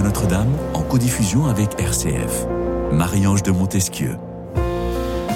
Notre-Dame en codiffusion avec RCF. Marie-Ange de Montesquieu.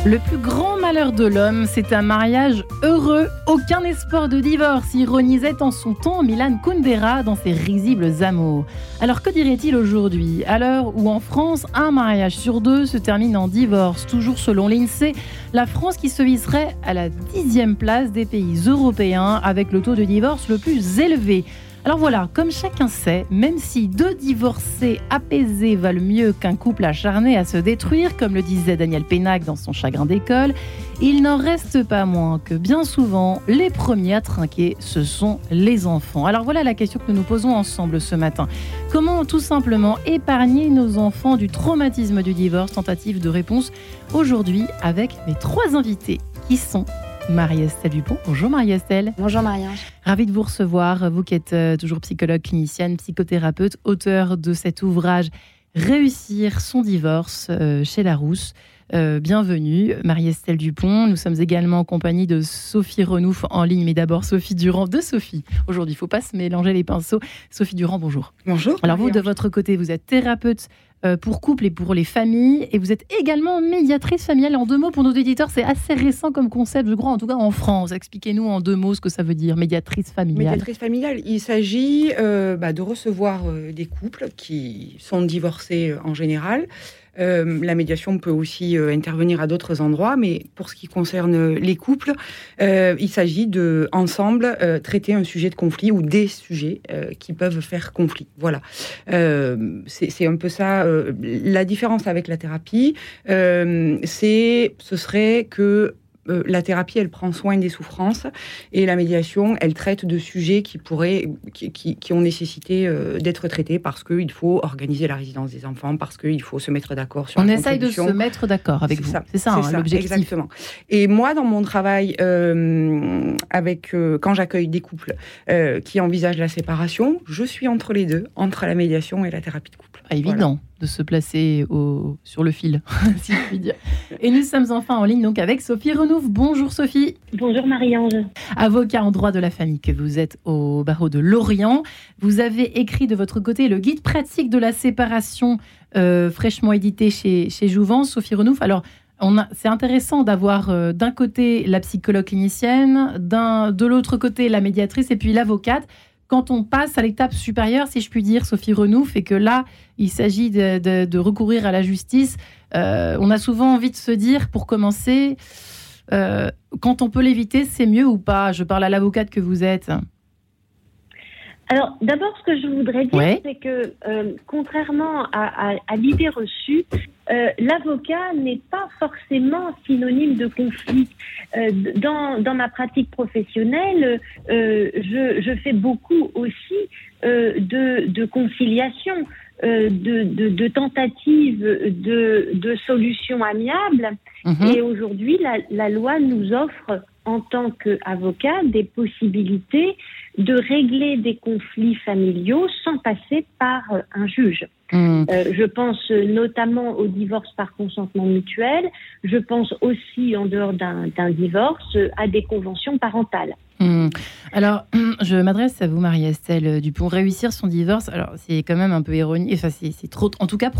Le plus grand malheur de l'homme, c'est un mariage heureux. Aucun espoir de divorce, ironisait en son temps Milan Kundera dans ses risibles amours. Alors que dirait-il aujourd'hui, à l'heure où en France, un mariage sur deux se termine en divorce Toujours selon l'INSEE, la France qui se hisserait à la dixième place des pays européens avec le taux de divorce le plus élevé. Alors voilà, comme chacun sait, même si deux divorcés apaisés valent mieux qu'un couple acharné à se détruire, comme le disait Daniel Pénac dans son chagrin d'école, il n'en reste pas moins que bien souvent, les premiers à trinquer, ce sont les enfants. Alors voilà la question que nous nous posons ensemble ce matin. Comment tout simplement épargner nos enfants du traumatisme du divorce? Tentative de réponse aujourd'hui avec mes trois invités qui sont Marie-Estelle Dupont. Bonjour Marie-Estelle. Bonjour Marie-Ange. Ravie de vous recevoir, vous qui êtes euh, toujours psychologue clinicienne, psychothérapeute, auteur de cet ouvrage Réussir son divorce euh, chez Larousse. Euh, bienvenue, Marie-Estelle Dupont. Nous sommes également en compagnie de Sophie Renouf en ligne, mais d'abord Sophie Durand de Sophie. Aujourd'hui, il ne faut pas se mélanger les pinceaux. Sophie Durand, bonjour. Bonjour. Alors vous, de votre côté, vous êtes thérapeute euh, pour couple et pour les familles. Et vous êtes également médiatrice familiale. En deux mots, pour nos éditeurs, c'est assez récent comme concept, je crois, en tout cas en France. Expliquez-nous en deux mots ce que ça veut dire, médiatrice familiale. Médiatrice familiale, il s'agit euh, bah, de recevoir euh, des couples qui sont divorcés en général. La médiation peut aussi intervenir à d'autres endroits, mais pour ce qui concerne les couples, il s'agit de ensemble traiter un sujet de conflit ou des sujets qui peuvent faire conflit. Voilà, c'est un peu ça euh, la différence avec la thérapie, euh, c'est, ce serait que euh, la thérapie, elle prend soin des souffrances et la médiation, elle traite de sujets qui pourraient, qui, ont nécessité d'être traités parce qu'il faut organiser la résidence des enfants, parce qu'il faut se mettre d'accord sur. On essaye de se mettre d'accord avec vous. C'est ça, hein, l'objectif. Exactement. Et moi, dans mon travail, avec quand j'accueille des couples qui envisagent la séparation, je suis entre les deux, entre la médiation et la thérapie de couple. Évident de se placer au, sur le fil, si je puis dire. Et nous sommes enfin en ligne donc avec Sophie Renouf. Bonjour Sophie. Bonjour Marie-Ange. Avocat en droit de la famille, que vous êtes au barreau de Lorient. Vous avez écrit de votre côté le guide pratique de la séparation euh, fraîchement édité chez, chez Sophie Renouf. Alors, c'est intéressant d'avoir euh, d'un côté la psychologue clinicienne, de l'autre côté la médiatrice et puis l'avocate quand on passe à l'étape supérieure, si je puis dire, Sophie Renouf, et que là, il s'agit de, recourir à la justice, euh, on a souvent envie de se dire, pour commencer, euh, quand on peut l'éviter, c'est mieux ou pas? Je parle à l'avocate que vous êtes. Alors, d'abord, ce que je voudrais dire, c'est que, euh, contrairement à, l'idée reçue, euh, l'avocat n'est pas forcément synonyme de conflit. Euh, dans, dans, ma pratique professionnelle, je, je, fais beaucoup aussi de, de, conciliation, de, de, de tentatives de, de solutions amiables. Mhm. Et aujourd'hui, la, la loi nous offre en tant qu'avocat des possibilités de régler des conflits familiaux sans passer par euh, un juge. Hmm. Euh, je pense notamment au divorce par consentement mutuel. Je pense aussi, en dehors d'un divorce, à des conventions parentales. Hmm. Alors, je m'adresse à vous, Marie-Estelle Dupont. Réussir son divorce, alors c'est quand même un peu ironique, enfin c'est trop, en tout cas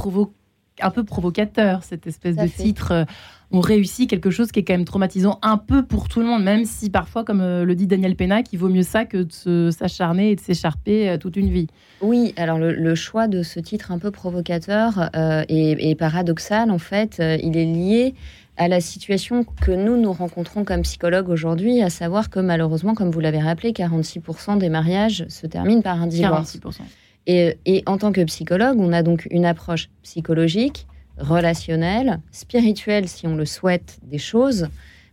un peu provocateur, cette espèce de titre euh, on réussit quelque chose qui est quand même traumatisant un peu pour tout le monde, même si parfois, comme euh, le dit Daniel Pénac, il vaut mieux ça que de s'acharner et de s'écharper euh, toute une vie. Oui, alors le, choix de ce titre un peu provocateur euh, et, paradoxal, en fait, il est lié à la situation que nous nous rencontrons comme psychologues aujourd'hui, à savoir que malheureusement, comme vous l'avez rappelé, 46% des mariages se terminent par un divorce. 46%. et en tant que psychologue, on a donc une approche psychologique, relationnelle, spirituelle si on le souhaite, des choses,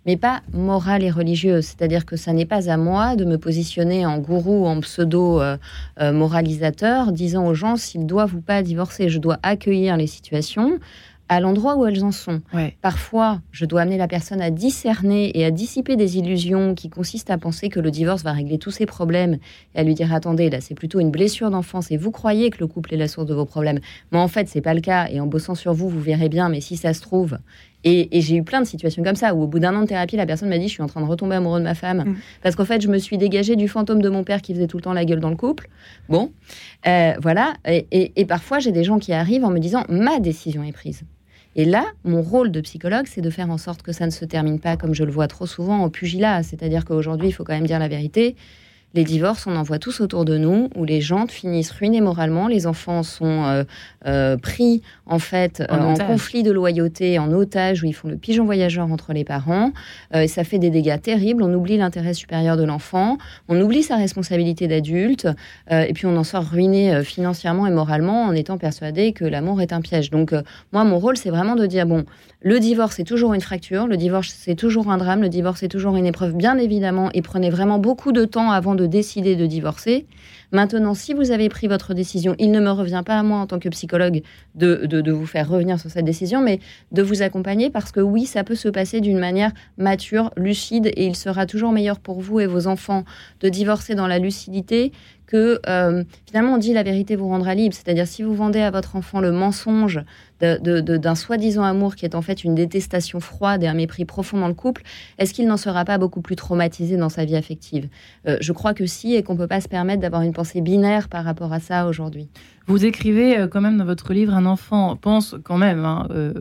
mais pas morale et religieuse. C'est-à-dire que ça n'est pas à moi de me positionner en gourou, en pseudo-moralisateur, disant aux gens s'ils doivent ou pas divorcer. Je dois accueillir les situations, à l'endroit où elles en sont. Parfois, je dois amener la personne à discerner et à dissiper des illusions qui consistent à penser que le divorce va régler tous ses problèmes et à lui dire attendez, là c'est plutôt une blessure d'enfance et vous croyez que le couple est la source de vos problèmes. Mais en fait, c'est pas le cas et en bossant sur vous, vous verrez bien, mais si ça se trouve, Et, j'ai eu plein de situations comme ça où au bout d'un an de thérapie, la personne m'a dit je suis en train de retomber amoureux de ma femme mm. parce qu'en fait je me suis dégagée du fantôme de mon père qui faisait tout le temps la gueule dans le couple. Bon, euh, voilà. Et, parfois j'ai des gens qui arrivent en me disant ma décision est prise. Et là, mon rôle de psychologue, c'est de faire en sorte que ça ne se termine pas comme je le vois trop souvent au pugilat. C'est-à-dire qu'aujourd'hui, il faut quand même dire la vérité les divorces, on en voit tous autour de nous, où les gens finissent ruinés moralement, les enfants sont euh, euh, pris en fait en, euh, conflit de loyauté, en otage, où ils font le pigeon voyageur entre les parents. et ça fait des dégâts terribles. On oublie l'intérêt supérieur de l'enfant, on oublie sa responsabilité d'adulte, et puis on en sort ruiné financièrement et moralement en étant persuadé que l'amour est un piège. Donc moi, mon rôle, c'est vraiment de dire bon, le divorce est toujours une fracture, le divorce c'est toujours un drame, le divorce est toujours une épreuve, bien évidemment, et prenez vraiment beaucoup de temps avant de décider de divorcer. Maintenant, si vous avez pris votre décision, il ne me revient pas à moi en tant que psychologue de, de, vous faire revenir sur cette décision, mais de vous accompagner parce que oui, ça peut se passer d'une manière mature, lucide, et il sera toujours meilleur pour vous et vos enfants de divorcer dans la lucidité que euh, finalement on dit la vérité vous rendra libre. C'est-à-dire si vous vendez à votre enfant le mensonge d'un soi-disant amour qui est en fait une détestation froide et un mépris profond dans le couple, est-ce qu'il n'en sera pas beaucoup plus traumatisé dans sa vie affective? Euh, Je crois que si et qu'on ne peut pas se permettre d'avoir une pensée binaire par rapport à ça aujourd'hui. Vous écrivez euh, quand même dans votre livre, un enfant pense quand même, hein, euh,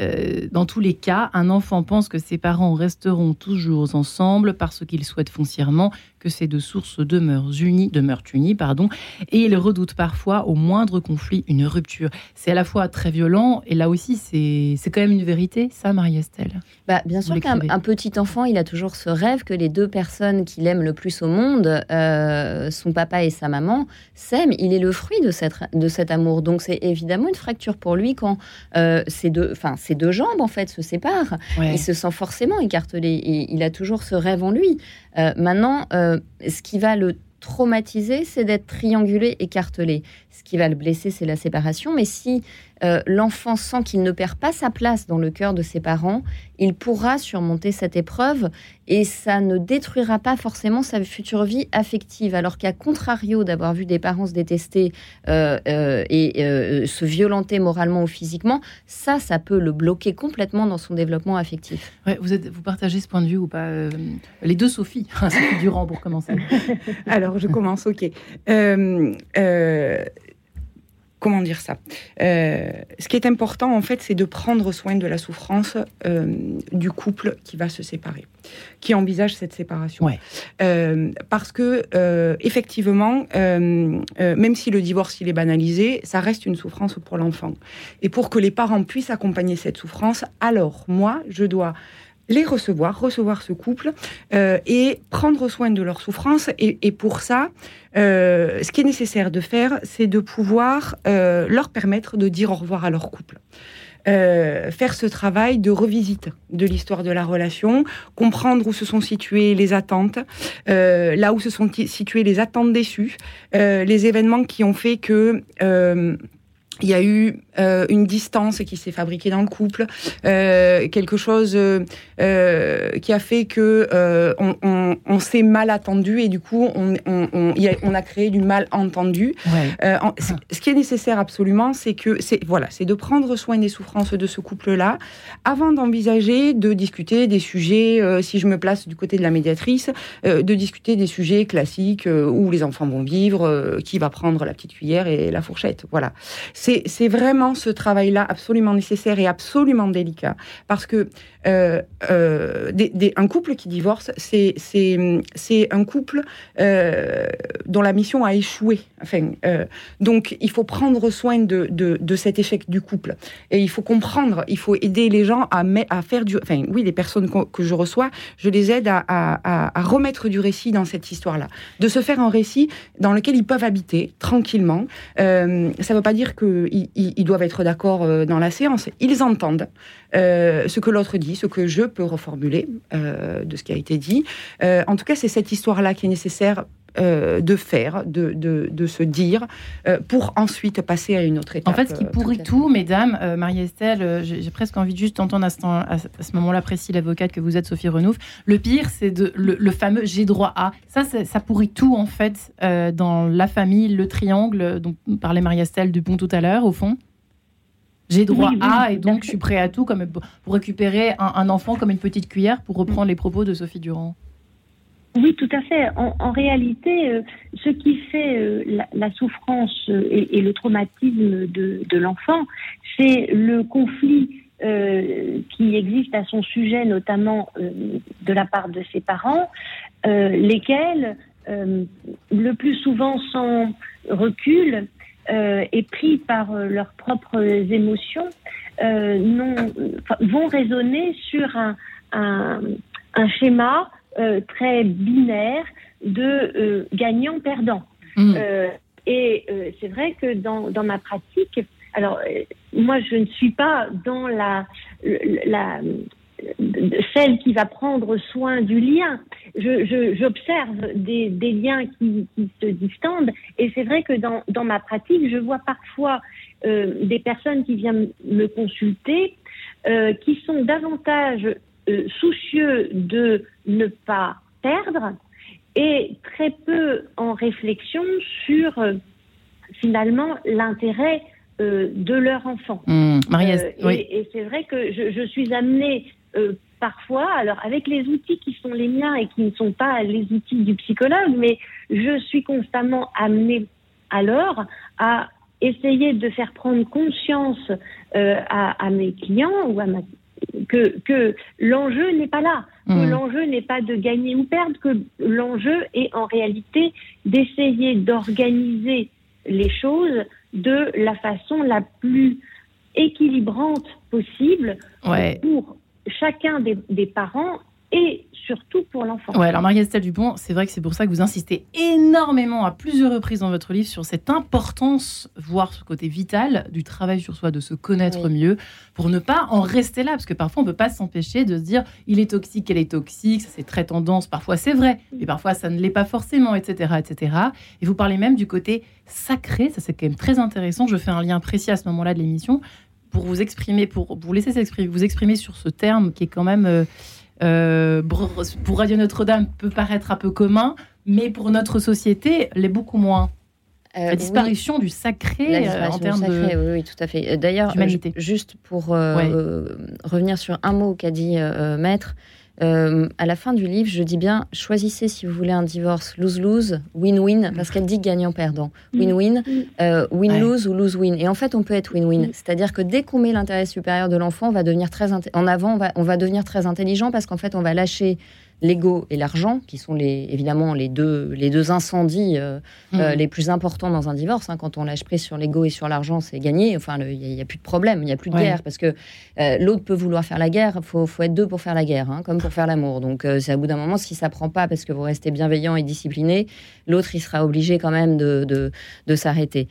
euh, dans tous les cas, un enfant pense que ses parents resteront toujours ensemble parce qu'il souhaite foncièrement que ces deux sources demeurent unies, demeurent unies pardon, et il redoute parfois au moindre conflit une rupture. C'est à la fois très violent et là aussi c'est quand même une vérité, ça Marie-Estelle? Bah, Bien sûr qu'un petit enfant, il a toujours ce rêve que les deux personnes qu'il aime le plus au monde, son papa et sa maman, s'aiment. Il est le fruit de de cet amour. Donc c'est évidemment une fracture pour lui quand euh, ces, deux, ces deux jambes en fait se séparent. Il se sent forcément écartelé et il a toujours ce rêve en lui. Euh, maintenant, euh, ce qui va le traumatiser, c'est d'être triangulé, écartelé. Ce qui va le blesser, c'est la séparation. Mais si euh, l'enfant sent qu'il ne perd pas sa place dans le cœur de ses parents, il pourra surmonter cette épreuve et ça ne détruira pas forcément sa future vie affective. Alors qu'à contrario d'avoir vu des parents se détester euh, euh, et se violenter moralement ou physiquement, ça, ça peut le bloquer complètement dans son développement affectif. vous, êtes, vous partagez ce point de vue ou pas Les deux Sophie, Sophie Durand pour commencer. Alors je commence, ok comment dire ça? Euh, Ce qui est important, en fait, c'est de prendre soin de la souffrance euh, du couple qui va se séparer, qui envisage cette séparation. Euh, parce que, effectivement, même si le divorce il est banalisé, ça reste une souffrance pour l'enfant. Et pour que les parents puissent accompagner cette souffrance, alors moi, je dois les recevoir, recevoir ce couple euh, et prendre soin de leur souffrance. Et, pour ça, euh, ce qui est nécessaire de faire, c'est de pouvoir euh, leur permettre de dire au revoir à leur couple. faire ce travail de revisite de l'histoire de la relation, comprendre où se sont situées les attentes, là où se sont situées les attentes déçues, les événements qui ont fait que il y a eu euh, une distance qui s'est fabriquée dans le couple, euh, quelque chose euh, qui a fait que on, s'est mal attendu et du coup on, a, créé du mal entendu. ce qui est nécessaire absolument, c'est que c'est voilà, c'est de prendre soin des souffrances de ce couple-là avant d'envisager de discuter des sujets. si je me place du côté de la médiatrice, de discuter des sujets classiques où les enfants vont vivre, qui va prendre la petite cuillère et la fourchette. Voilà c'est vraiment ce travail-là absolument nécessaire et absolument délicat. Parce que euh, euh, un couple qui divorce, c'est un couple euh, dont la mission a échoué. Donc, il faut prendre soin de, cet échec du couple. Et il faut comprendre, il faut aider les gens à, faire du... Enfin, oui, les personnes que je reçois, je les aide à, remettre du récit dans cette histoire-là. De se faire un récit dans lequel ils peuvent habiter tranquillement. ça ne veut pas dire qu'ils ils, doivent être d'accord dans la séance. Ils entendent ce que l'autre dit ce que je peux reformuler euh, de ce qui a été dit. Euh, en tout cas, c'est cette histoire-là qui est nécessaire euh, de faire, de, de, se dire, pour ensuite passer à une autre étape. En fait, ce qui pourrit tout, mesdames, Marie-Estelle, j'ai presque envie de juste d'entendre à ce, moment-là précis l'avocate que vous êtes, Sophie Renouf. Le pire, c'est le, le, fameux j'ai droit à. Ça, ça pourrit tout, en fait, dans la famille, le triangle dont parlait Marie-Estelle Dupont tout à l'heure, au fond. J'ai droit à, et donc je suis prêt à tout comme pour récupérer un, enfant comme une petite cuillère, pour reprendre les propos de Sophie Durand. Oui, tout à fait. En, réalité, euh, ce qui fait euh, la, souffrance euh, et, le traumatisme de, de l'enfant, c'est le conflit qui existe à son sujet, notamment de la part de ses parents, lesquels, le plus souvent sans recul, et pris par leurs propres émotions, vont raisonner sur un, un, un schéma euh, très binaire de euh, gagnant-perdant. Mm. Euh, et c'est vrai que dans, dans, ma pratique, alors moi je ne suis pas dans la, la celle qui va prendre soin du lien. J'observe je, des, des, liens qui, qui, se distendent et c'est vrai que dans, dans, ma pratique, je vois parfois euh, des personnes qui viennent me consulter euh, qui sont davantage euh, soucieux de ne pas perdre et très peu en réflexion sur finalement l'intérêt de leur enfant. Mmh, et, c'est vrai que je, suis amenée parfois, alors avec les outils qui sont les miens et qui ne sont pas les outils du psychologue, mais je suis constamment amenée alors à essayer de faire prendre conscience à, à, mes clients ou à ma que, que l'enjeu n'est pas là, que mmh. l'enjeu n'est pas de gagner ou perdre, que l'enjeu est en réalité d'essayer d'organiser les choses de la façon la plus équilibrante possible pour chacun des, des parents et surtout pour l'enfant. Ouais, alors Marie-Estelle Dupont, c'est vrai que c'est pour ça que vous insistez énormément à plusieurs reprises dans votre livre sur cette importance, voire ce côté vital du travail sur soi, de se connaître mieux, pour ne pas en rester là, parce que parfois on ne peut pas s'empêcher de se dire il est toxique, elle est toxique, ça c'est très tendance, parfois c'est vrai, mais parfois ça ne l'est pas forcément, etc., etc. Et vous parlez même du côté sacré, ça c'est quand même très intéressant. Je fais un lien précis à ce moment-là de l'émission pour vous exprimer, pour vous laisser s'exprimer, vous exprimer sur ce terme qui est quand même euh, euh, pour Radio Notre-Dame peut paraître un peu commun, mais pour notre société, l'est beaucoup moins. Euh, la disparition du sacré euh, en termes de oui, oui, tout à fait. D'ailleurs, juste pour revenir sur un mot qu'a dit Maître, euh, à la fin du livre, je dis bien choisissez si vous voulez un divorce lose-lose, win-win, parce qu'elle dit gagnant-perdant. Mm. Win-win, euh, win-lose ou lose-win. Et en fait, on peut être win-win. Mm. C'est-à-dire que dès qu'on met l'intérêt supérieur de l'enfant, on va devenir très en avant, on va, on va devenir très intelligent parce qu'en fait, on va lâcher l'ego et l'argent, qui sont les, évidemment les deux, les deux incendies euh, euh, mmh. les plus importants dans un divorce. Hein. Quand on lâche prise sur l'ego et sur l'argent, c'est gagné. Enfin, il n'y a, plus de problème, il n'y a plus de guerre, parce que euh, l'autre peut vouloir faire la guerre, il faut, faut, être deux pour faire la guerre, hein, comme pour faire l'amour. Donc, c'est à bout d'un moment, si ça prend pas parce que vous restez bienveillant et discipliné, l'autre, il sera obligé quand même de, de, de s'arrêter.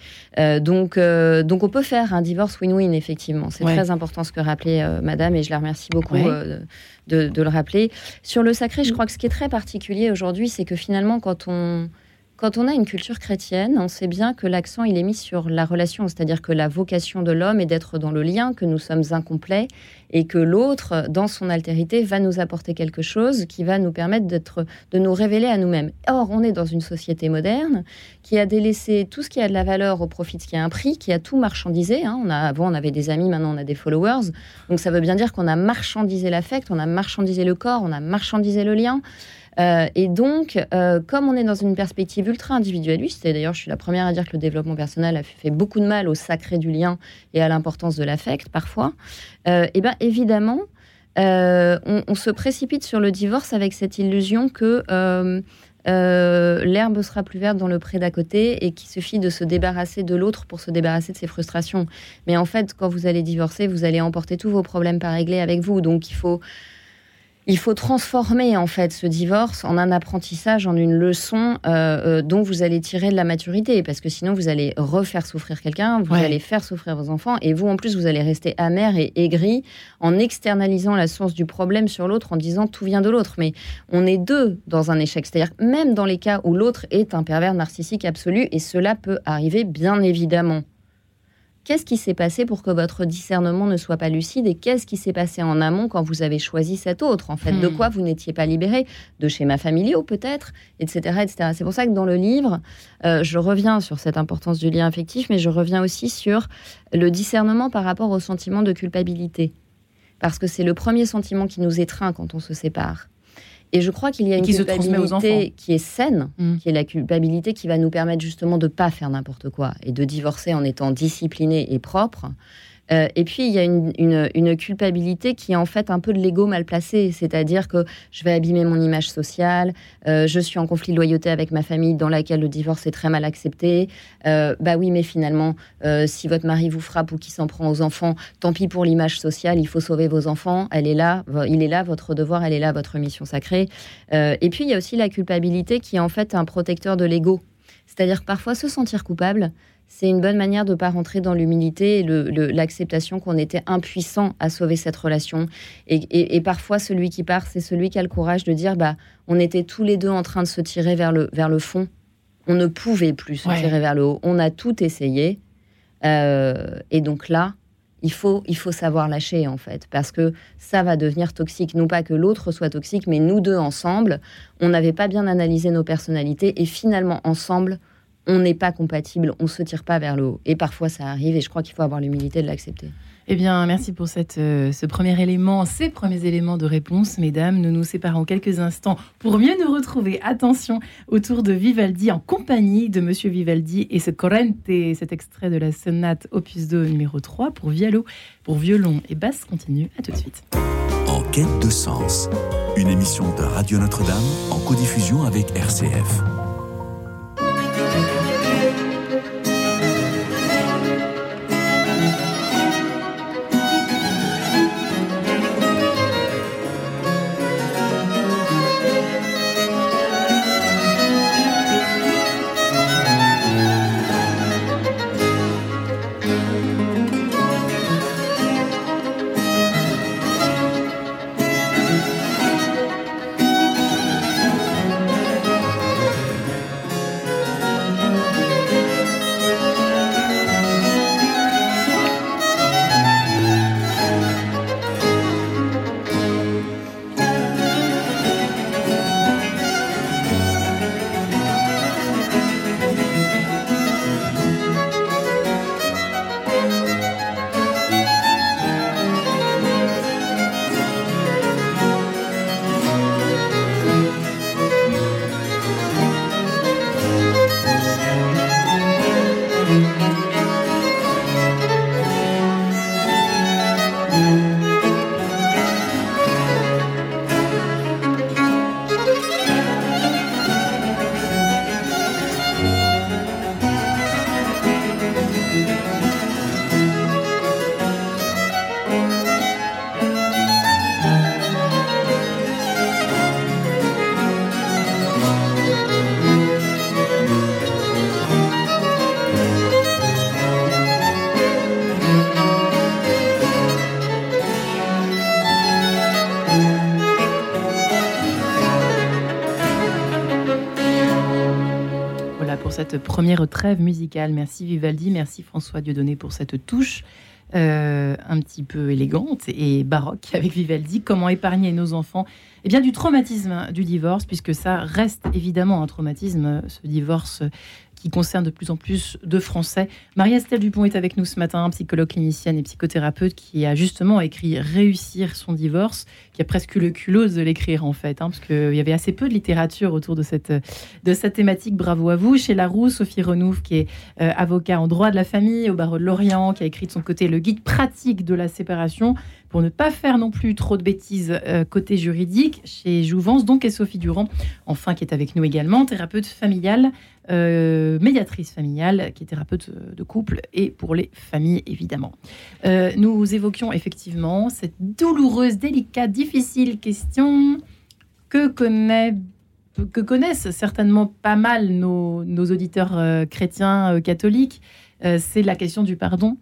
donc, donc, on peut faire un divorce win-win, effectivement. C'est très important ce que rappelait Madame, et je la remercie beaucoup de, le rappeler. Sur le sacré, je mm. crois que ce qui est très particulier aujourd'hui, c'est que finalement, quand on, quand on a une culture chrétienne, on sait bien que l'accent il est mis sur la relation, c'est-à-dire que la vocation de l'homme est d'être dans le lien, que nous sommes incomplets et que l'autre, dans son altérité, va nous apporter quelque chose qui va nous permettre de nous révéler à nous-mêmes. Or, on est dans une société moderne qui a délaissé tout ce qui a de la valeur au profit de ce qui a un prix, qui a tout marchandisé. Hein. On a, avant, on avait des amis, maintenant on a des followers. Donc ça veut bien dire qu'on a marchandisé l'affect, on a marchandisé le corps, on a marchandisé le lien. Euh, et donc, euh, comme on est dans une perspective ultra individualiste, et d'ailleurs je suis la première à dire que le développement personnel a fait beaucoup de mal au sacré du lien et à l'importance de l'affect parfois, euh, et bien évidemment, on, se précipite sur le divorce avec cette illusion que l'herbe sera plus verte dans le pré d'à côté et qu'il suffit de se débarrasser de l'autre pour se débarrasser de ses frustrations. Mais en fait, quand vous allez divorcer, vous allez emporter tous vos problèmes pas réglés avec vous. Donc il faut il faut transformer en fait ce divorce en un apprentissage, en une leçon euh, euh, dont vous allez tirer de la maturité, parce que sinon vous allez refaire souffrir quelqu'un, vous allez faire souffrir vos enfants, et vous en plus vous allez rester amer et aigri en externalisant la source du problème sur l'autre, en disant tout vient de l'autre. Mais on est deux dans un échec, c'est-à-dire même dans les cas où l'autre est un pervers narcissique absolu, et cela peut arriver bien évidemment. Qu'est-ce qui s'est passé pour que votre discernement ne soit pas lucide et qu'est-ce qui s'est passé en amont quand vous avez choisi cet autre, en fait, de hmm. quoi vous n'étiez pas libéré, de schémas familiaux peut-être, etc., etc. C'est pour ça que dans le livre, euh, je reviens sur cette importance du lien affectif, mais je reviens aussi sur le discernement par rapport au sentiment de culpabilité, parce que c'est le premier sentiment qui nous étreint quand on se sépare. Et je crois qu'il y a une culpabilité qui est saine, mm. qui est la culpabilité qui va nous permettre justement de ne pas faire n'importe quoi et de divorcer en étant discipliné et propre. Euh, et puis, il y a une, culpabilité qui est en fait un peu de l'ego mal placé, c'est-à-dire que je vais abîmer mon image sociale, euh, je suis en conflit de loyauté avec ma famille dans laquelle le divorce est très mal accepté. Euh, bah oui, mais finalement, si votre mari vous frappe ou qu'il s'en prend aux enfants, tant pis pour l'image sociale, il faut sauver vos enfants, elle est là, il est là, votre devoir, elle est là, votre mission sacrée. et puis, il y a aussi la culpabilité qui est en fait un protecteur de l'ego. C'est-à-dire parfois se sentir coupable, c'est une bonne manière de ne pas rentrer dans l'humilité et l'acceptation qu'on était impuissant à sauver cette relation. Et, parfois, celui qui part, c'est celui qui a le courage de dire bah, on était tous les deux en train de se tirer vers le, vers le fond. On ne pouvait plus se tirer vers le haut. On a tout essayé. Euh, et donc là, il faut, il faut savoir lâcher, en fait, parce que ça va devenir toxique. Non pas que l'autre soit toxique, mais nous deux ensemble, on n'avait pas bien analysé nos personnalités et finalement, ensemble, on n'est pas compatible, on se tire pas vers le haut. Et parfois, ça arrive et je crois qu'il faut avoir l'humilité de l'accepter. Eh bien, merci pour cette, euh, ce premier élément, ces premiers éléments de réponse, mesdames. Nous nous séparons quelques instants pour mieux nous retrouver. Attention, autour de Vivaldi, en compagnie de Monsieur Vivaldi et ce Corrente, cet extrait de la sonate Opus 2 numéro 3 pour violon, pour violon et basse continue. À tout de suite. En quête de sens, une émission de Radio Notre-Dame en codiffusion avec RCF. Première trêve musicale. Merci Vivaldi, merci François Dieudonné pour cette touche euh, un petit peu élégante et baroque avec Vivaldi. Comment épargner nos enfants? Eh bien, du traumatisme du divorce, puisque ça reste évidemment un traumatisme, ce divorce qui concerne de plus en plus de Français. Marie-Estelle Dupont est avec nous ce matin, psychologue clinicienne et psychothérapeute, qui a justement écrit Réussir son divorce, qui a presque eu le culot de l'écrire en fait, hein, parce qu'il y avait assez peu de littérature autour de cette, de cette thématique. Bravo à vous. Chez Laroux, Sophie Renouf, qui est euh, avocat en droit de la famille au barreau de Lorient, qui a écrit de son côté le guide pratique de la séparation pour ne pas faire non plus trop de bêtises euh, côté juridique chez Jouvence, donc et Sophie Durand, enfin qui est avec nous également, thérapeute familiale, euh, médiatrice familiale, qui est thérapeute de couple et pour les familles évidemment. Euh, nous évoquions effectivement cette douloureuse, délicate, difficile question que connaissent certainement pas mal nos auditeurs chrétiens catholiques, c'est la question du pardon.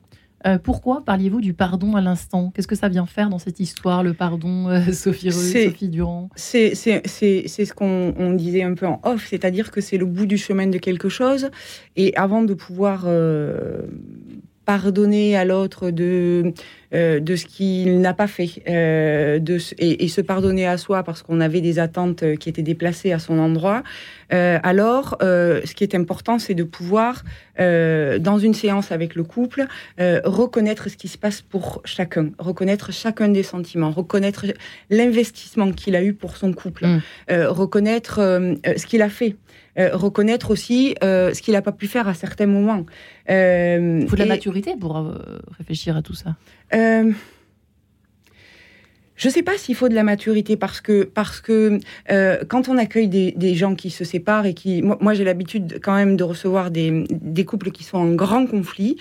Euh, pourquoi parliez-vous du pardon à l'instant? Qu'est-ce que ça vient faire dans cette histoire, le pardon, euh, Sophie, Sophie Durand? C'est ce qu'on disait un peu en off, c'est-à-dire que c'est le bout du chemin de quelque chose. Et avant de pouvoir euh, pardonner à l'autre de, euh, de ce qu'il n'a pas fait euh, de, et, se pardonner à soi parce qu'on avait des attentes qui étaient déplacées à son endroit, euh, alors ce qui est important, c'est de pouvoir, dans une séance avec le couple, reconnaître ce qui se passe pour chacun, reconnaître chacun des sentiments, reconnaître l'investissement qu'il a eu pour son couple, mm. reconnaître ce qu'il a fait. Euh, reconnaître aussi euh, ce qu'il n'a pas pu faire à certains moments. Euh, Il faut de la maturité pour réfléchir à tout ça. Je ne sais pas s'il faut de la maturité parce que, parce que quand on accueille des, gens qui se séparent et qui... Moi, j'ai l'habitude quand même de recevoir des, des, couples qui sont en grand conflit.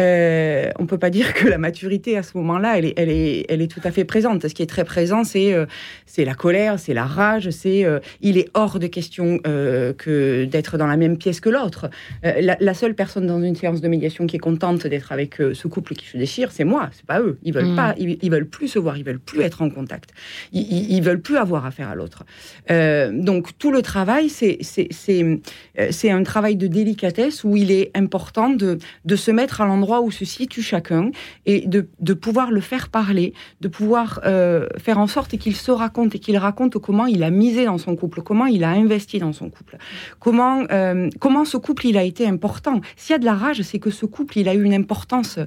Euh, on peut pas dire que la maturité à ce moment-là, elle est, elle est, elle est tout à fait présente. Ce qui est très présent, c'est euh, c'est la colère, c'est la rage, c'est euh, il est hors de question que d'être dans la même pièce que l'autre. La, seule personne dans une séance de médiation qui est contente d'être avec ce couple qui se déchire, c'est moi, c'est pas eux. Ils veulent mm. pas, ils, veulent plus se voir, ils veulent plus être en contact, ils, ils, veulent plus avoir affaire à l'autre. donc tout le travail, c'est un travail de délicatesse où il est important de de se mettre à l'endroit où se situe chacun et de, de pouvoir le faire parler, de pouvoir euh, faire en sorte qu'il se raconte et qu'il raconte comment il a misé dans son couple, comment il a investi dans son couple, comment, euh, comment ce couple il a été important. S'il y a de la rage, c'est que ce couple il a eu une importance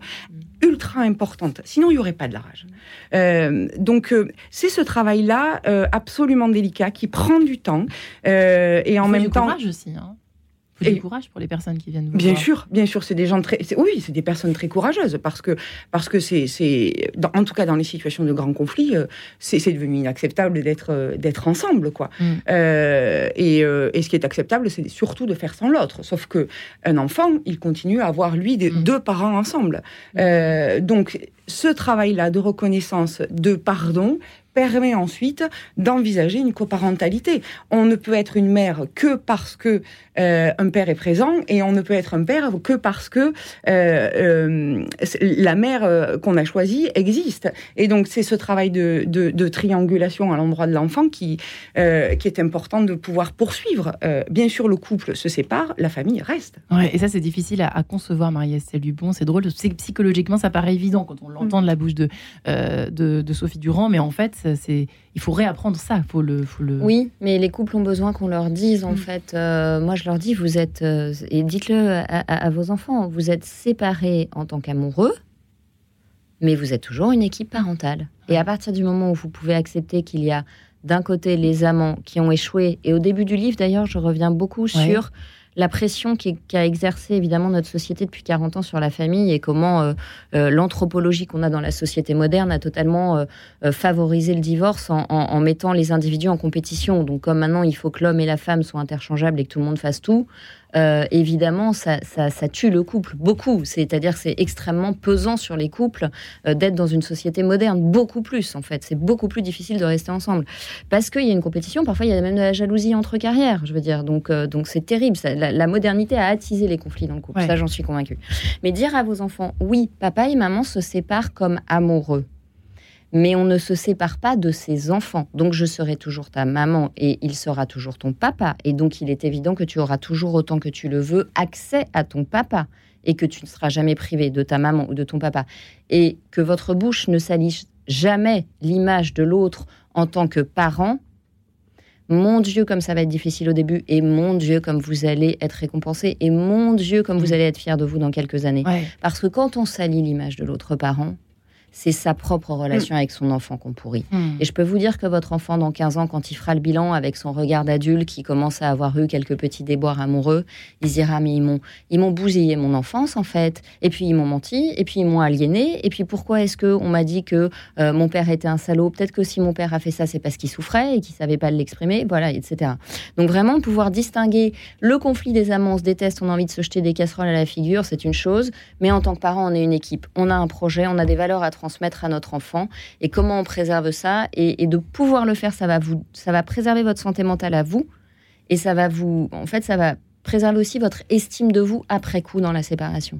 ultra importante. Sinon, il n'y aurait pas de la rage. Euh, donc, c'est ce travail-là absolument délicat qui prend du temps et en même temps. Courage aussi. Hein faut du courage pour les personnes qui viennent vous bien sûr bien sûr c'est des gens très oui c'est des personnes très courageuses parce que parce que c'est c'est en tout cas dans les situations de grands conflits euh, c'est devenu inacceptable d'être euh, d'être ensemble quoi mm. euh, et, et, ce qui est acceptable c'est surtout de faire sans l'autre sauf que un enfant il continue à avoir lui des, mm. deux parents ensemble mm. donc ce travail là de reconnaissance de pardon permet ensuite d'envisager une coparentalité. On ne peut être une mère que parce que euh, un père est présent et on ne peut être un père que parce que euh, euh, la mère qu'on a choisie existe. Et donc c'est ce travail de, de, triangulation à l'endroit de l'enfant qui, qui est important de pouvoir poursuivre. bien sûr, le couple se sépare, la famille reste. Ouais, et ça c'est difficile à, concevoir, Marie-Estelle Dupont. C'est drôle, psychologiquement ça paraît évident quand on l'entend de la bouche de, de, de Sophie Durand, mais en fait c'est il faut réapprendre ça. Faut le, faut le... Oui, mais les couples ont besoin qu'on leur dise en mm. fait. Euh, moi, je leur dis, vous êtes euh, et dites-le à, vos enfants, vous êtes séparés en tant qu'amoureux, mais vous êtes toujours une équipe parentale. Et à partir du moment où vous pouvez accepter qu'il y a d'un côté les amants qui ont échoué, et au début du livre d'ailleurs, je reviens beaucoup sur la pression qu'a exercée évidemment notre société depuis 40 ans sur la famille et comment euh, euh, l'anthropologie qu'on a dans la société moderne a totalement euh, favorisé le divorce en, mettant les individus en compétition. Donc comme maintenant il faut que l'homme et la femme soient interchangeables et que tout le monde fasse tout, euh, évidemment, ça, tue le couple beaucoup. C'est-à-dire c'est extrêmement pesant sur les couples euh, d'être dans une société moderne, beaucoup plus en fait. C'est beaucoup plus difficile de rester ensemble parce qu'il y a une compétition. Parfois, il y a même de la jalousie entre carrières. Je veux dire, donc euh, donc c'est terrible. la, modernité a attisé les conflits dans le couple. Ça, j'en suis convaincue. Mais dire à vos enfants, oui, papa et maman se séparent comme amoureux mais on ne se sépare pas de ses enfants. Donc je serai toujours ta maman et il sera toujours ton papa. Et donc il est évident que tu auras toujours autant que tu le veux accès à ton papa et que tu ne seras jamais privé de ta maman ou de ton papa. Et que votre bouche ne salisse jamais l'image de l'autre en tant que parent. Mon Dieu, comme ça va être difficile au début, et mon Dieu, comme vous allez être récompensé, et mon Dieu, comme vous mm. allez être fier de vous dans quelques années. Parce que quand on salit l'image de l'autre parent, c'est sa propre relation mm. avec son enfant qu'on pourrit. Mm. Et je peux vous dire que votre enfant, dans 15 ans, quand il fera le bilan avec son regard d'adulte qui commence à avoir eu quelques petits déboires amoureux, il se dira Mais ils m'ont, ils m'ont bousillé mon enfance, en fait. Et puis ils m'ont menti, et puis ils m'ont aliéné. Et puis pourquoi est-ce qu'on m'a dit que euh, mon père était un salaud? Peut-être que si mon père a fait ça, c'est parce qu'il souffrait et qu'il savait pas l'exprimer, voilà, etc. Donc vraiment, pouvoir distinguer le conflit des amants, on se déteste, on a envie de se jeter des casseroles à la figure, c'est une chose. Mais en tant que parent, on est une équipe. On a un projet, on a des valeurs à transmettre transmettre à notre enfant et comment on préserve ça et, de pouvoir le faire, ça va vous, ça va préserver votre santé mentale à vous et ça va vous, en fait, ça va préserver aussi votre estime de vous après coup dans la séparation.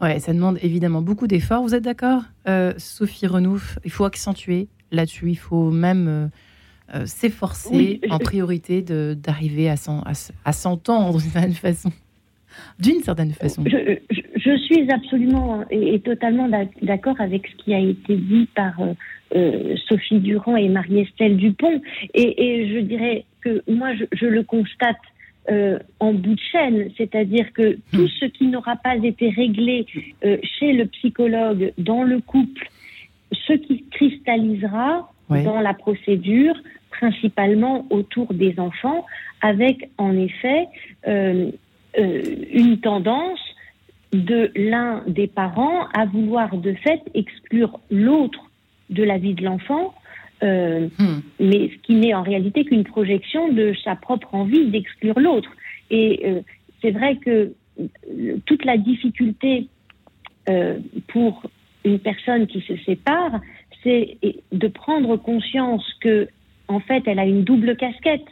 Ouais, ça demande évidemment beaucoup d'efforts. Vous êtes d'accord, euh, Sophie Renouf? Il faut accentuer là-dessus. Il faut même euh, euh, s'efforcer en priorité d'arriver à s'entendre d'une certaine façon. D'une certaine façon. Je, suis absolument et, totalement d'accord avec ce qui a été dit par euh, euh, Sophie Durand et Marie-Estelle Dupont. Et, je dirais que moi, je, le constate euh, en bout de chaîne, c'est-à-dire que tout ce qui n'aura pas été réglé chez le psychologue dans le couple, ce qui cristallisera dans la procédure, principalement autour des enfants, avec en effet euh, une tendance de l'un des parents à vouloir de fait exclure l'autre de la vie de l'enfant, euh, hmm. mais ce qui n'est en réalité qu'une projection de sa propre envie d'exclure l'autre. Et c'est vrai que toute la difficulté pour une personne qui se sépare, c'est de prendre conscience que, en fait, elle a une double casquette.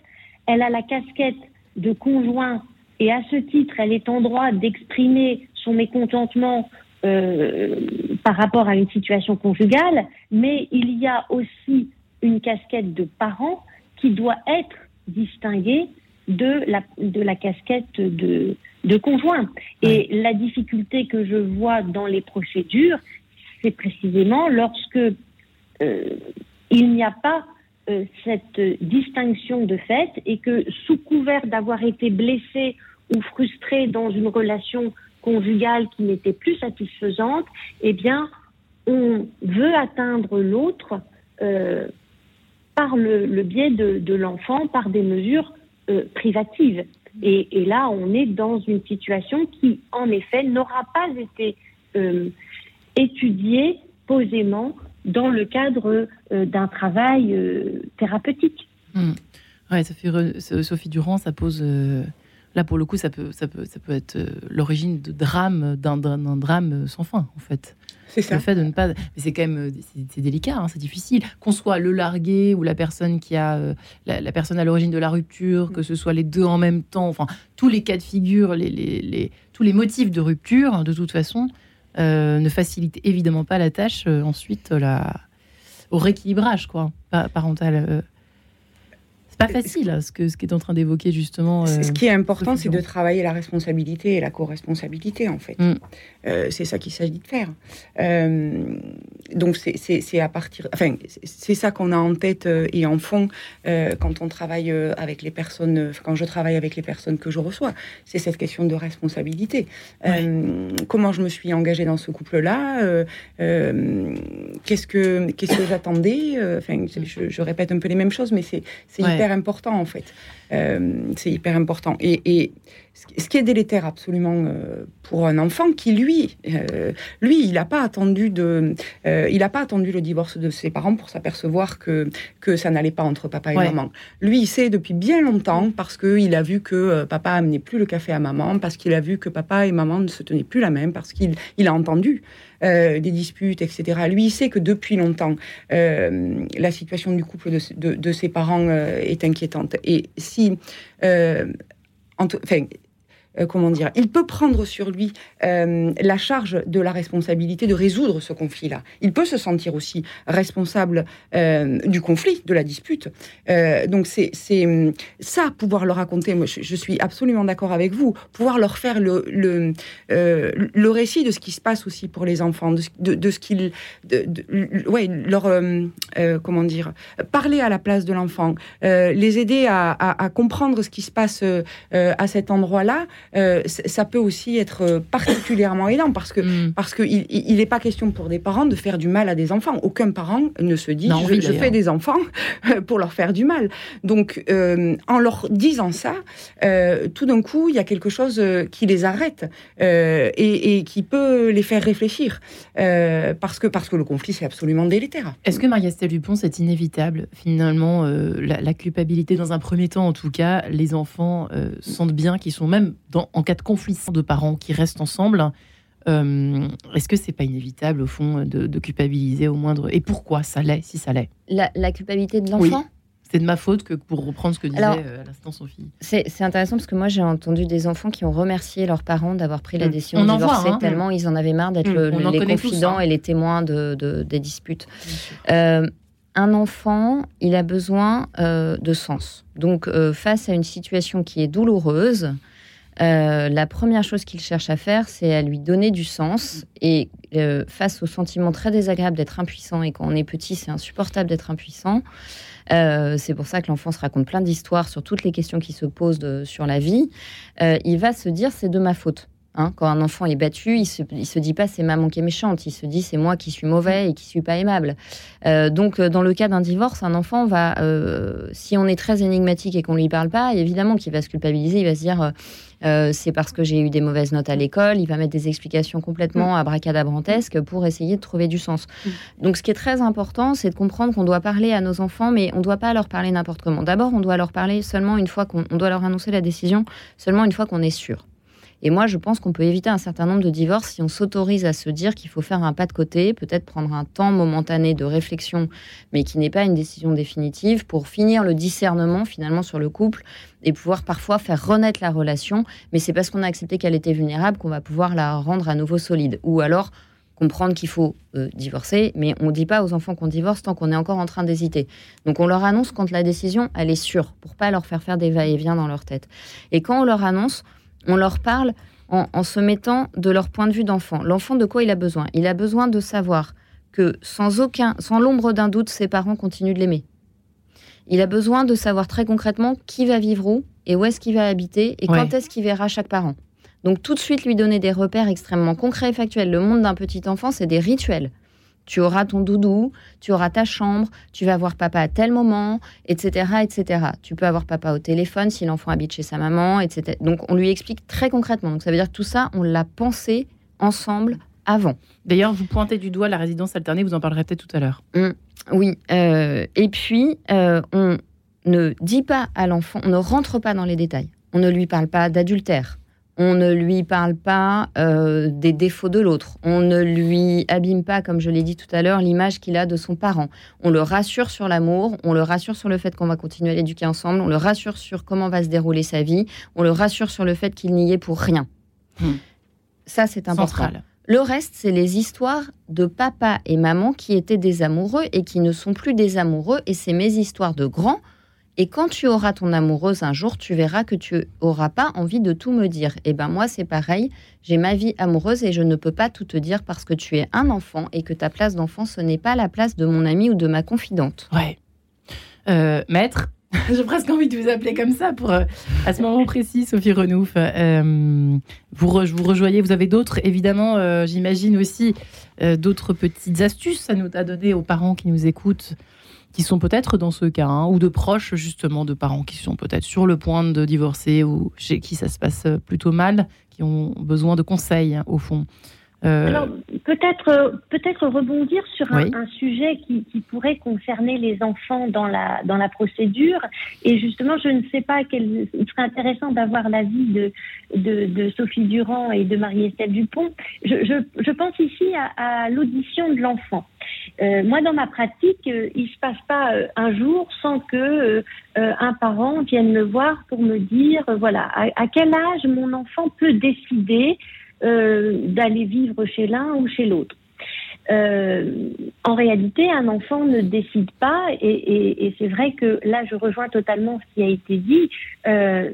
Elle a la casquette de conjoint et à ce titre, elle est en droit d'exprimer son mécontentement euh, par rapport à une situation conjugale, mais il y a aussi une casquette de parent qui doit être distinguée de la, de la casquette de, de conjoint. Et la difficulté que je vois dans les procédures, c'est précisément lorsque euh, il n'y a pas euh, cette distinction de fait et que sous couvert d'avoir été blessé ou frustré dans une relation conjugale qui n'était plus satisfaisante, eh bien, on veut atteindre l'autre euh, par le, biais de, l'enfant, par des mesures privatives. Et, là, on est dans une situation qui, en effet, n'aura pas été étudiée posément dans le cadre euh, d'un travail euh, thérapeutique. Hmm. Ouais, Sophie Durand, ça pose. Euh, là, pour le coup, ça peut, ça peut, ça peut être l'origine de drame, d'un drame sans fin, en fait. C'est ça. Le fait de ne pas. Mais c'est quand même. C'est délicat, hein, c'est difficile. Qu'on soit le largué ou la personne qui a. La, personne à l'origine de la rupture, que ce soit les deux en même temps, enfin, tous les cas de figure, les, les, les tous les motifs de rupture, de toute façon, euh, ne facilite évidemment pas la tâche euh, ensuite la, au rééquilibrage quoi, parental. Euh, pas facile, ce que ce qui est en train d'évoquer justement. ce qui est important, c'est de travailler la responsabilité et la co-responsabilité en fait. Mm. Euh, c'est ça qu'il s'agit de faire. Euh, donc c'est à partir, enfin c'est ça qu'on a en tête euh, et en fond quand on travaille avec les personnes, quand je travaille avec les personnes que je reçois, c'est cette question de responsabilité. comment je me suis engagée dans ce couple-là Qu'est-ce que qu'est-ce que j'attendais Enfin, je, répète un peu les mêmes choses, mais c'est hyper important en fait. C'est hyper important. Et, ce qui est délétère absolument pour un enfant qui lui euh, lui, il n'a pas attendu de, euh, il a pas attendu le divorce de ses parents pour s'apercevoir que que ça n'allait pas entre papa et maman. Lui, il sait depuis bien longtemps parce que il a vu que euh, papa amenait plus le café à maman, parce qu'il a vu que papa et maman ne se tenaient plus la même, parce qu'il il a entendu des disputes, etc. Lui, sait que depuis longtemps, la situation du couple de, de, ses parents est inquiétante. Et si, enfin, euh, comment dire, il peut prendre sur lui euh, la charge de la responsabilité de résoudre ce conflit-là. Il peut se sentir aussi responsable euh, du conflit, de la dispute. donc c'est ça, pouvoir leur raconter. Moi, je, suis absolument d'accord avec vous. Pouvoir leur faire le récit de ce qui se passe aussi pour les enfants, de, ce qu'ils, ouais, leur comment dire, parler à la place de l'enfant, les aider à, comprendre ce qui se passe à cet endroit-là. Euh, ça peut aussi être euh, particulièrement aidant parce que mm. parce que il n'est pas question pour des parents de faire du mal à des enfants. Aucun parent ne se dit je, fais des enfants pour leur faire du mal. Donc euh, en leur disant ça, tout d'un coup il y a quelque chose qui les arrête et, qui peut les faire réfléchir parce que parce que le conflit c'est absolument délétère. Est-ce que Maria-Estelle Dupont c'est inévitable finalement la, la, culpabilité dans un premier temps en tout cas les enfants sentent bien qu'ils sont même en cas de conflit de parents qui restent ensemble, euh, est-ce que c'est pas inévitable au fond de, culpabiliser au moindre? Et pourquoi ça l'est si ça l'est? La, culpabilité de l'enfant? C'est de ma faute que pour reprendre ce que disait euh, à l'instant Sophie. C'est intéressant parce que moi j'ai entendu des enfants qui ont remercié leurs parents d'avoir pris la mm. décision de divorcer hein. tellement ils en avaient marre d'être mm. les confidents hein. et les témoins de, des disputes. Euh, un enfant, il a besoin de sens. Donc face à une situation qui est douloureuse, la première chose qu'il cherche à faire, c'est à lui donner du sens. Et face au sentiment très désagréable d'être impuissant, et quand on est petit, c'est insupportable d'être impuissant, c'est pour ça que l'enfant se raconte plein d'histoires sur toutes les questions qui se posent sur la vie, il va se dire c'est de ma faute. Hein, quand un enfant est battu, il se, se dit pas c'est maman qui est méchante, il se dit c'est moi qui suis mauvais et qui suis pas aimable. Euh, donc euh, dans le cas d'un divorce, un enfant va, euh, si on est très énigmatique et qu'on lui parle pas, évidemment qu'il va se culpabiliser, il va se dire c'est parce que j'ai eu des mauvaises notes à l'école, il va mettre des explications complètement abracadabrantesques pour essayer de trouver du sens. Mm. Donc ce qui est très important, c'est de comprendre qu'on doit parler à nos enfants, mais on ne doit pas leur parler n'importe comment. D'abord, on doit leur parler seulement une fois qu'on doit leur annoncer la décision, seulement une fois qu'on est sûr. Et moi, je pense qu'on peut éviter un certain nombre de divorces si on s'autorise à se dire qu'il faut faire un pas de côté, peut-être prendre un temps momentané de réflexion, mais qui n'est pas une décision définitive, pour finir le discernement finalement sur le couple et pouvoir parfois faire renaître la relation. Mais c'est parce qu'on a accepté qu'elle était vulnérable qu'on va pouvoir la rendre à nouveau solide. Ou alors comprendre qu'il faut euh, divorcer, mais on ne dit pas aux enfants qu'on divorce tant qu'on est encore en train d'hésiter. Donc on leur annonce quand la décision, elle est sûre, pour pas leur faire faire des va-et-vient dans leur tête. Et quand on leur annonce, on leur parle en, se mettant de leur point de vue d'enfant. L'enfant, de quoi il a besoin? Il a besoin de savoir que sans aucun, sans l'ombre d'un doute, ses parents continuent de l'aimer. Il a besoin de savoir très concrètement qui va vivre où et où est-ce qu'il va habiter et quand est-ce qu'il verra chaque parent. Donc tout de suite lui donner des repères extrêmement concrets et factuels. Le monde d'un petit enfant, c'est des rituels. Tu auras ton doudou, tu auras ta chambre, tu vas voir papa à tel moment, etc., etc. Tu peux avoir papa au téléphone si l'enfant habite chez sa maman, etc. Donc on lui explique très concrètement. Donc ça veut dire que tout ça, on l'a pensé ensemble avant. D'ailleurs, vous pointez du doigt la résidence alternée, vous en parlerez peut-être tout à l'heure. Mmh, oui. Euh, et puis, euh, on ne dit pas à l'enfant, on ne rentre pas dans les détails. On ne lui parle pas d'adultère. On ne lui parle pas euh, des défauts de l'autre. On ne lui abîme pas, comme je l'ai dit tout à l'heure, l'image qu'il a de son parent. On le rassure sur l'amour, on le rassure sur le fait qu'on va continuer à l'éduquer ensemble, on le rassure sur comment va se dérouler sa vie, on le rassure sur le fait qu'il n'y est pour rien. Hmm. Ça, c'est important. Le reste, c'est les histoires de papa et maman qui étaient des amoureux et qui ne sont plus des amoureux. Et c'est mes histoires de grands et quand tu auras ton amoureuse un jour, tu verras que tu auras pas envie de tout me dire. Et eh ben moi, c'est pareil. J'ai ma vie amoureuse et je ne peux pas tout te dire parce que tu es un enfant et que ta place d'enfant, ce n'est pas la place de mon ami ou de ma confidente. Ouais. Euh, maître, j'ai presque envie de vous appeler comme ça pour euh, à ce moment précis, Sophie Renouf. Euh, vous, vous rejoignez, vous avez d'autres, évidemment, j'imagine aussi d'autres petites astuces à nous à donner aux parents qui nous écoutent qui sont peut-être dans ce cas, hein, ou de proches justement de parents qui sont peut-être sur le point de divorcer ou chez qui ça se passe plutôt mal, qui ont besoin de conseils au fond. Euh, Alors peut-être peut-être rebondir sur un, sujet qui, pourrait concerner les enfants dans la dans la procédure et justement je ne sais pas quel il serait intéressant d'avoir l'avis de, de, de Sophie Durand et de Marie-Estelle Dupont. Je, je, je, pense ici à, à l'audition de l'enfant. Euh, moi, dans ma pratique, euh, il se passe pas euh, un jour sans que euh, un parent vienne me voir pour me dire, voilà, à, à, quel âge mon enfant peut décider d'aller vivre chez l'un ou chez l'autre. Euh, en réalité, un enfant ne décide pas, et, et, et c'est vrai que là, je rejoins totalement ce qui a été dit. Euh,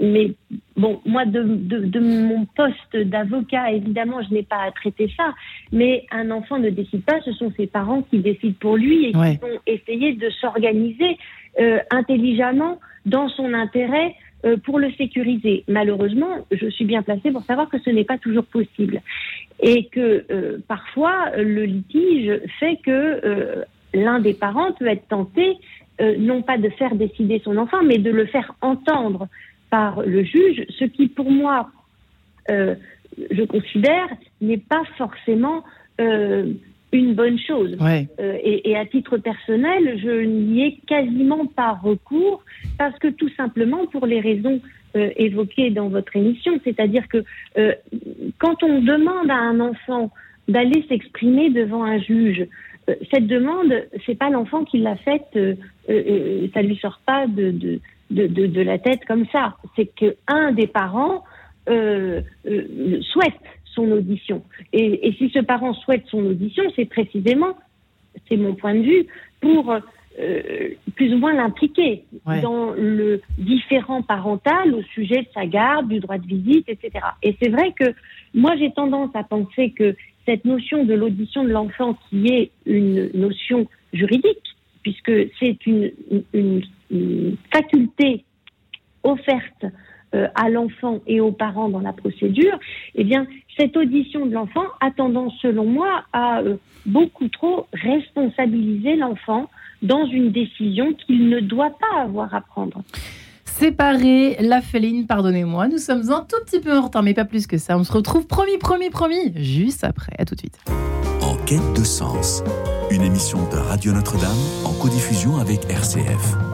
mais bon, moi, de, de, de mon poste d'avocat, évidemment, je n'ai pas à traiter ça. Mais un enfant ne décide pas, ce sont ses parents qui décident pour lui et qui vont essayer de s'organiser euh, intelligemment dans son intérêt euh, pour le sécuriser. Malheureusement, je suis bien placée pour savoir que ce n'est pas toujours possible et que euh, parfois le litige fait que euh, l'un des parents peut être tenté non pas de faire décider son enfant, mais de le faire entendre par le juge, ce qui pour moi, je considère, n'est pas forcément une bonne chose. Euh, et, à titre personnel, je n'y ai quasiment pas recours parce que tout simplement pour les raisons euh, évoquées dans votre émission, c'est-à-dire que euh, quand on demande à un enfant d'aller s'exprimer devant un juge, cette demande, c'est pas l'enfant qui l'a faite, ça lui sort pas de, de, de, de, la tête comme ça. C'est que un des parents souhaite son audition. Et, si ce parent souhaite son audition, c'est précisément, c'est mon point de vue, pour plus ou moins l'impliquer dans le différent parental au sujet de sa garde, du droit de visite, etc. Et c'est vrai que moi j'ai tendance à penser que cette notion de l'audition de l'enfant qui est une notion juridique, puisque c'est une, faculté offerte euh, à l'enfant et aux parents dans la procédure, eh bien, cette audition de l'enfant a tendance, selon moi, à euh, beaucoup trop responsabiliser l'enfant dans une décision qu'il ne doit pas avoir à prendre. Séparer la féline, pardonnez-moi, nous sommes un tout petit peu en retard, mais pas plus que ça. On se retrouve promis, promis, promis, juste après. À tout de suite. En quête de sens, une émission de Radio Notre-Dame en codiffusion avec RCF.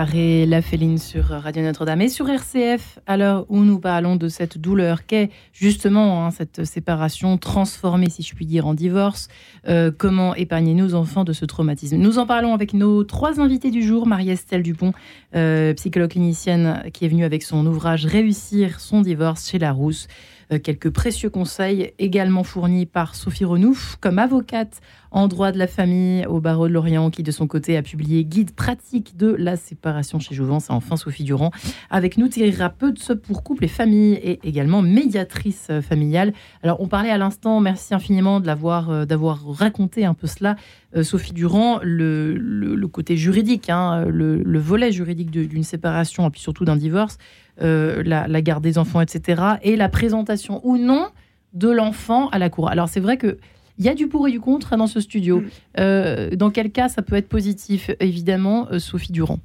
La Féline sur Radio Notre-Dame et sur RCF, à l'heure où nous parlons de cette douleur qu'est justement hein, cette séparation transformée, si je puis dire, en divorce. Euh, comment épargner nos enfants de ce traumatisme? Nous en parlons avec nos trois invités du jour. Marie-Estelle Dupont, euh, psychologue clinicienne, qui est venue avec son ouvrage Réussir son divorce chez Larousse. Euh, quelques précieux conseils également fournis par Sophie Renouf comme avocate en droit de la famille au barreau de Lorient qui de son côté a publié Guide pratique de la séparation chez Jouvence enfin Sophie Durand avec nous thérapeute pour couple et famille et également médiatrice familiale. Alors on parlait à l'instant, merci infiniment euh, d'avoir raconté un peu cela euh, Sophie Durand, le, côté juridique, hein, le, volet juridique d'une séparation et puis surtout d'un divorce, euh, la, garde des enfants, etc., et la présentation ou non de l'enfant à la cour. Alors c'est vrai que il y a du pour et du contre dans ce studio. Mm. Euh, dans quel cas ça peut être positif? Évidemment, Sophie Durand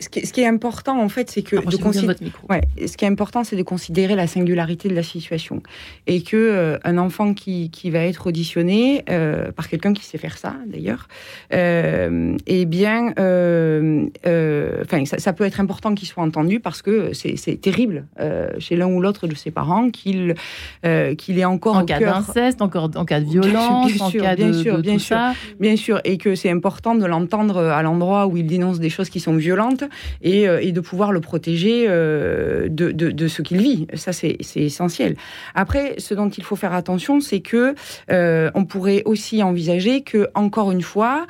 ce qui, est, important, en fait, c'est que de ouais, ce qui est important, c'est de considérer la singularité de la situation. Et que euh, un enfant qui, qui, va être auditionné euh, par quelqu'un qui sait faire ça, d'ailleurs, euh, eh bien, euh, enfin, ça, ça, peut être important qu'il soit entendu parce que c'est terrible chez l'un ou l'autre de ses parents qu'il qu'il est encore en cas d'inceste, encore en cas de violence, bien, sûr, en cas bien de, sûr, bien sûr, bien sûr, et que c'est important de l'entendre à l'endroit où il dénonce des choses qui sont violentes euh, et, de pouvoir le protéger euh, de, ce qu'il vit. Ça, c'est essentiel. Après, ce dont il faut faire attention, c'est que euh, on pourrait aussi envisager que, encore une fois,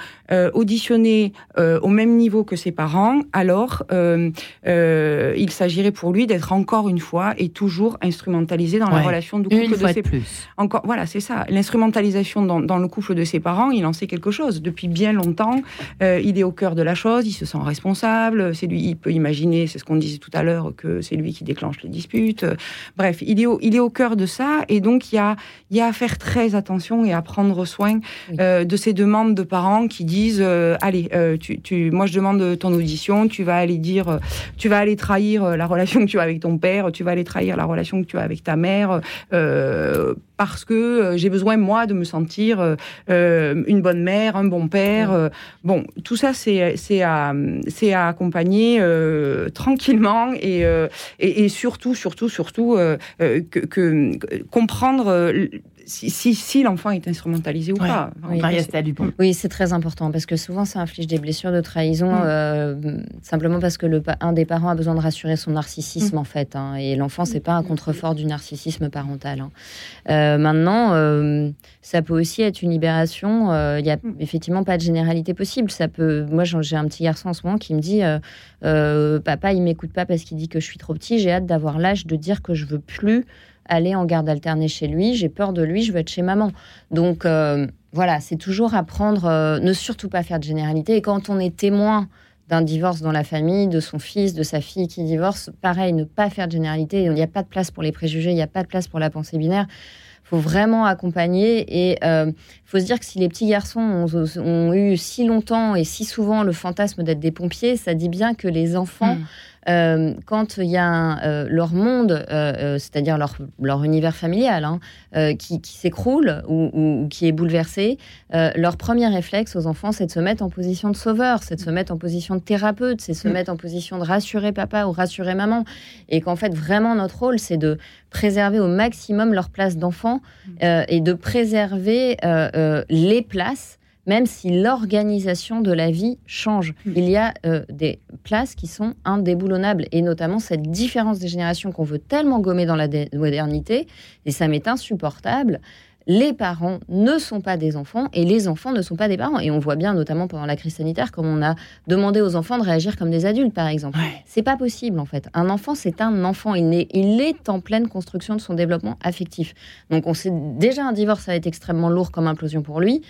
auditionner au même niveau que ses parents, alors il s'agirait pour lui d'être encore une fois et toujours instrumentalisé dans la relation de couple de ses plus. Encore, voilà, c'est ça. L'instrumentalisation dans, dans, le couple de ses parents, il en sait quelque chose depuis bien longtemps. il est au cœur de la chose, il se sent responsable c'est lui, il peut imaginer, c'est ce qu'on disait tout à l'heure, que c'est lui qui déclenche les disputes. Bref, il est au, il est au cœur de ça, et donc il y a, il y a à faire très attention et à prendre soin euh, de ces demandes de parents qui disent, euh, allez, euh, tu, tu, moi je demande ton audition, tu vas aller dire, tu vas aller trahir la relation que tu as avec ton père, tu vas aller trahir la relation que tu as avec ta mère parce que euh, j'ai besoin, moi, de me sentir euh, euh, une bonne mère, un bon père. bon, tout ça, c'est à, à accompagner tranquillement et, et, surtout, surtout, surtout, que, que, comprendre si, si, l'enfant est instrumentalisé ou pas. Oui, oui c'est très important parce que souvent ça inflige des blessures de trahison mm. euh, simplement parce que le, un des parents a besoin de rassurer son narcissisme mm. en fait. Hein, et l'enfant, c'est pas un contrefort du narcissisme parental. Hein. Euh, maintenant, euh, ça peut aussi être une libération. Il n'y a mm. effectivement pas de généralité possible. Ça peut. Moi, j'ai un petit garçon en ce moment qui me dit Papa, il m'écoute pas parce qu'il dit que je suis trop petit. J'ai hâte d'avoir l'âge de dire que je veux plus aller en garde alternée chez lui, j'ai peur de lui, je veux être chez maman. Donc euh, voilà, c'est toujours apprendre, euh, ne surtout pas faire de généralité. Et quand on est témoin d'un divorce dans la famille, de son fils, de sa fille qui divorce, pareil, ne pas faire de généralité. Il n'y a pas de place pour les préjugés, il n'y a pas de place pour la pensée binaire. Il faut vraiment accompagner et il euh, faut se dire que si les petits garçons ont, eu si longtemps et si souvent le fantasme d'être des pompiers, ça dit bien que les enfants... Hmm. Euh, quand il y a euh, leur monde, euh, c'est-à-dire leur, leur, univers familial, hein, qui, s'écroule ou, qui est bouleversé, leur premier réflexe aux enfants, c'est de se mettre en position de sauveur, c'est de se mettre en position de thérapeute, c'est de se mm. mettre en position de rassurer papa ou rassurer maman. Et qu'en fait, vraiment, notre rôle, c'est de préserver au maximum leur place d'enfant mm. et de préserver les places même si l'organisation de la vie change. Hmm. Il y a euh, des places qui sont indéboulonnables, et notamment cette différence des générations qu'on veut tellement gommer dans la modernité, et ça m'est insupportable. Les parents ne sont pas des enfants et les enfants ne sont pas des parents. Et on voit bien, notamment pendant la crise sanitaire, comme on a demandé aux enfants de réagir comme des adultes, par exemple. C'est pas possible, en fait. Un enfant, c'est un enfant. Il est, il est en pleine construction de son développement affectif. Donc, on sait déjà un divorce, ça va être extrêmement lourd comme implosion pour lui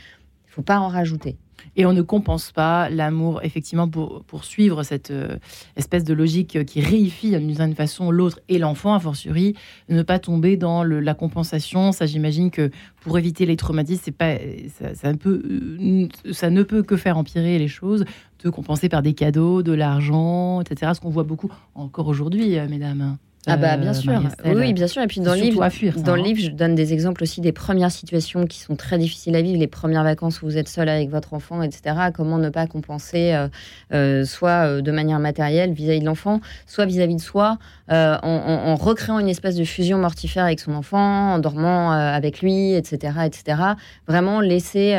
faut pas en rajouter. Et on ne compense pas l'amour, effectivement, pour, pour suivre cette euh, espèce de logique qui réifie d'une façon l'autre et l'enfant, a fortiori, ne pas tomber dans la compensation. Ça, j'imagine que pour éviter les traumatismes, c'est pas, ça, ça, euh, ça ne peut que faire empirer les choses, de compenser par des cadeaux, de l'argent, etc. Ce qu'on voit beaucoup encore aujourd'hui, euh, mesdames. Ah bah bien sûr, oui bien sûr. Et puis dans le livre, dans le hein. livre, je donne des exemples aussi des premières situations qui sont très difficiles à vivre, les premières vacances où vous êtes seul avec votre enfant, etc. Comment ne pas compenser, euh, euh, soit de manière matérielle vis-à-vis de l'enfant, soit vis-à-vis de soi, en, recréant une espèce de fusion mortifère avec son enfant, en dormant avec lui, etc., etc. Vraiment laisser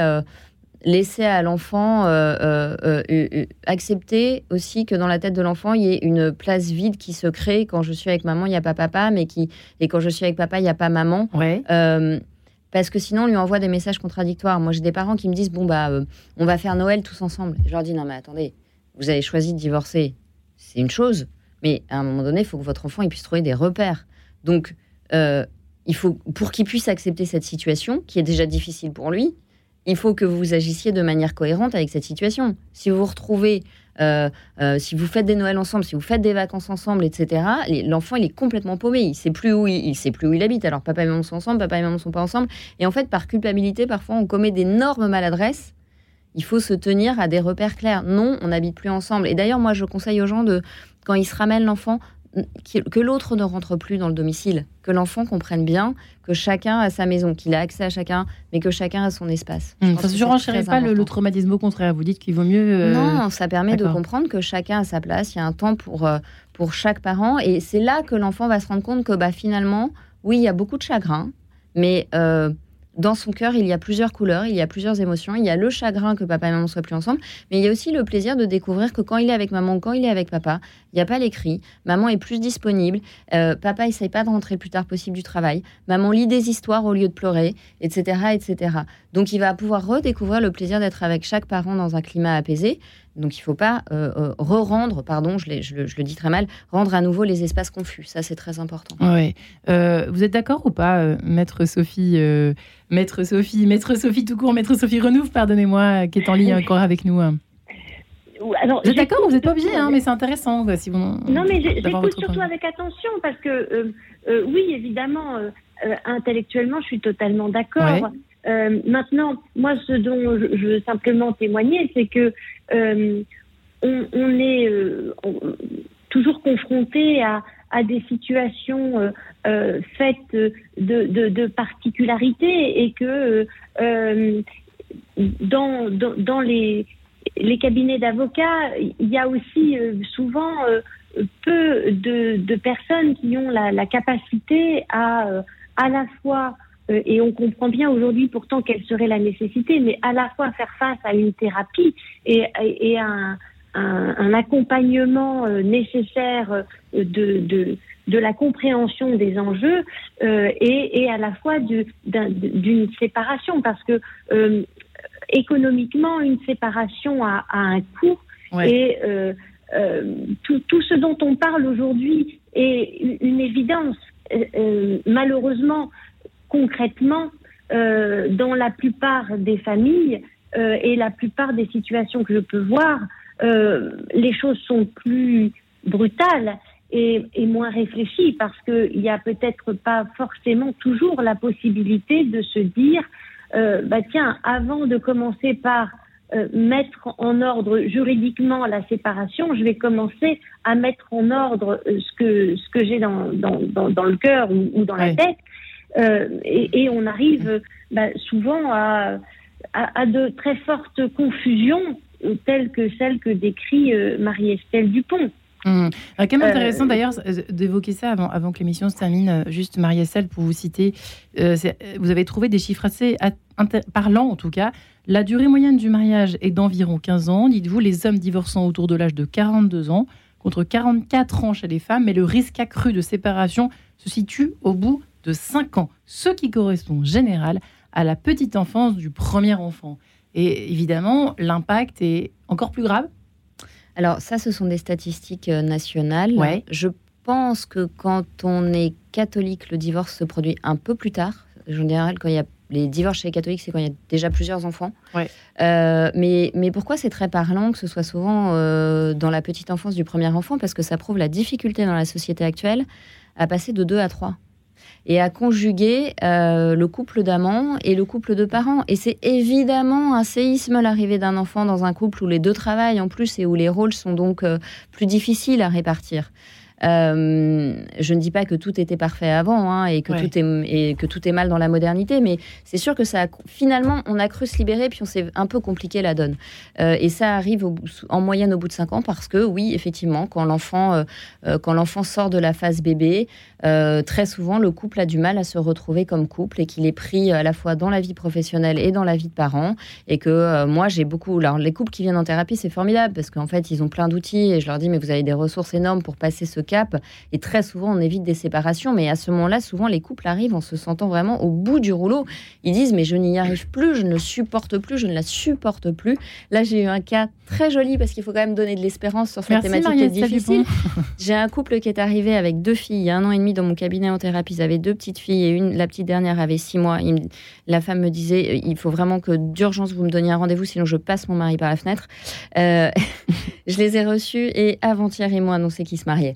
laisser à l'enfant euh, euh, euh, accepter aussi que dans la tête de l'enfant, il y ait une place vide qui se crée. Quand je suis avec maman, il n'y a pas papa, mais qui et quand je suis avec papa, il n'y a pas maman. parce que sinon, on lui envoie des messages contradictoires. Moi, j'ai des parents qui me disent bon bah, on va faire Noël tous ensemble. je leur dis non mais attendez, vous avez choisi de divorcer, c'est une chose, mais à un moment donné, il faut que votre enfant il puisse trouver des repères. Donc il faut, pour qu'il puisse accepter cette situation, qui est déjà difficile pour lui, il faut que vous agissiez de manière cohérente avec cette situation. Si vous vous retrouvez, euh, euh, si vous faites des Noëls ensemble, si vous faites des vacances ensemble, etc., l'enfant, il est complètement paumé. Il sait plus où il, sait plus où il habite. Alors, papa et maman sont ensemble, papa et maman sont pas ensemble. Et en fait, par culpabilité, parfois, on commet d'énormes maladresses. Il faut se tenir à des repères clairs. Non, on n'habite plus ensemble. Et d'ailleurs, moi, je conseille aux gens de, quand ils se ramènent l'enfant, que l'autre ne rentre plus dans le domicile, que l'enfant comprenne bien que chacun a sa maison, qu'il a accès à chacun, mais que chacun a son espace. Mmh, ça ne surenchérit pas le, traumatisme, au contraire. Vous dites qu'il vaut mieux. Euh, non, ça permet de comprendre que chacun a sa place, il y a un temps pour, euh, pour chaque parent, et c'est là que l'enfant va se rendre compte que bah, finalement, oui, il y a beaucoup de chagrin, mais. Euh, dans son cœur, il y a plusieurs couleurs, il y a plusieurs émotions. Il y a le chagrin que papa et maman soient plus ensemble, mais il y a aussi le plaisir de découvrir que quand il est avec maman, quand il est avec papa, il n'y a pas les cris. Maman est plus disponible. Euh, papa essaye pas de rentrer le plus tard possible du travail. Maman lit des histoires au lieu de pleurer, etc., etc. Donc il va pouvoir redécouvrir le plaisir d'être avec chaque parent dans un climat apaisé. Donc il ne faut pas euh, euh, re-rendre, pardon, je, le dis très mal, rendre à nouveau les espaces confus. Ça, c'est très important. Oui. Euh, vous êtes d'accord ou pas, Maître Sophie Maître Sophie, Maître Sophie tout court, Maître Sophie Renouf, pardonnez-moi, qui est en ligne encore avec nous hein. Alors, vous êtes d'accord Vous n'êtes pas obligé, hein, mais c'est intéressant. si vous, non, mais j'écoute surtout avec attention parce que, oui, évidemment, intellectuellement, je suis totalement d'accord. Euh, maintenant, moi, ce dont je, veux simplement témoigner, c'est que euh, on, est euh, toujours confronté à, des situations faites de, particularités et que dans, dans, les, les cabinets d'avocats, il y a aussi souvent peu de, personnes qui ont la, la capacité à à la fois euh, et on comprend bien aujourd'hui pourtant quelle serait la nécessité, mais à la fois faire face à une thérapie et, et un, un, un, accompagnement euh, nécessaire euh, de, de, de, la compréhension des enjeux euh, et, et, à la fois d'une séparation, parce que euh, économiquement, une séparation a, a un coût et euh, tout, tout, ce dont on parle aujourd'hui est une évidence. malheureusement, concrètement, euh, dans la plupart des familles euh, et la plupart des situations que je peux voir, euh, les choses sont plus brutales et, moins réfléchies parce qu'il n'y a peut-être pas forcément toujours la possibilité de se dire, bah tiens, avant de commencer par mettre en ordre juridiquement la séparation, je vais commencer à mettre en ordre ce que ce que j'ai dans, dans, le cœur ou, dans la tête euh, et, on arrive bah, souvent à, à, de très fortes confusions euh, telles que celles que décrit euh, Marie-Estelle Dupont. Mmh. quand même intéressant d'ailleurs d'évoquer ça avant, avant que l'émission se termine. Juste Marie-Estelle, pour vous citer, vous avez trouvé des chiffres assez parlants en tout cas. La durée moyenne du mariage est d'environ 15 ans. Dites-vous, les hommes divorçant autour de l'âge de 42 ans contre 44 ans chez les femmes, mais le risque accru de séparation se situe au bout de 5 ans, ce qui correspond en général à la petite enfance du premier enfant. Et évidemment, l'impact est encore plus grave. Alors ça, ce sont des statistiques euh, nationales. Je pense que quand on est catholique, le divorce se produit un peu plus tard. En général, quand il y a les divorces chez les catholiques, c'est quand il y a déjà plusieurs enfants. Euh, mais, mais pourquoi c'est très parlant que ce soit souvent euh, dans la petite enfance du premier enfant? Parce que ça prouve la difficulté dans la société actuelle à passer de 2 à 3 et à conjuguer euh, le couple d'amants et le couple de parents. Et c'est évidemment un séisme l'arrivée d'un enfant dans un couple où les deux travaillent en plus et où les rôles sont donc euh, plus difficiles à répartir. Euh, je ne dis pas que tout était parfait avant hein, et, que tout est, et que tout est mal dans la modernité, mais c'est sûr que ça a, finalement, on a cru se libérer, puis on s'est un peu compliqué la donne. Euh, et ça arrive en moyenne au bout de 5 ans parce que, oui, effectivement, quand l'enfant euh, quand l'enfant sort de la phase bébé, très souvent, le couple a du mal à se retrouver comme couple et qu'il est pris à la fois dans la vie professionnelle et dans la vie de parents. Et que moi, j'ai beaucoup. Alors, les couples qui viennent en thérapie, c'est formidable parce qu'en fait, ils ont plein d'outils et je leur dis, mais vous avez des ressources énormes pour passer ce cap. Et très souvent, on évite des séparations. Mais à ce moment-là, souvent, les couples arrivent en se sentant vraiment au bout du rouleau. Ils disent, mais je n'y arrive plus, je ne supporte plus, je ne la supporte plus. Là, j'ai eu un cas très joli parce qu'il faut quand même donner de l'espérance sur cette thématique qui est difficile. J'ai un couple qui est arrivé avec deux filles il y a un an et demi dans mon cabinet en thérapie. Ils avaient deux petites filles et une, la petite dernière avait six mois. la femme me disait, il faut vraiment que d'urgence vous me donniez un rendez-vous, sinon je passe mon mari par la fenêtre. Euh, je les ai reçus et avant-hier, ils m'ont annoncé qu'ils se mariaient.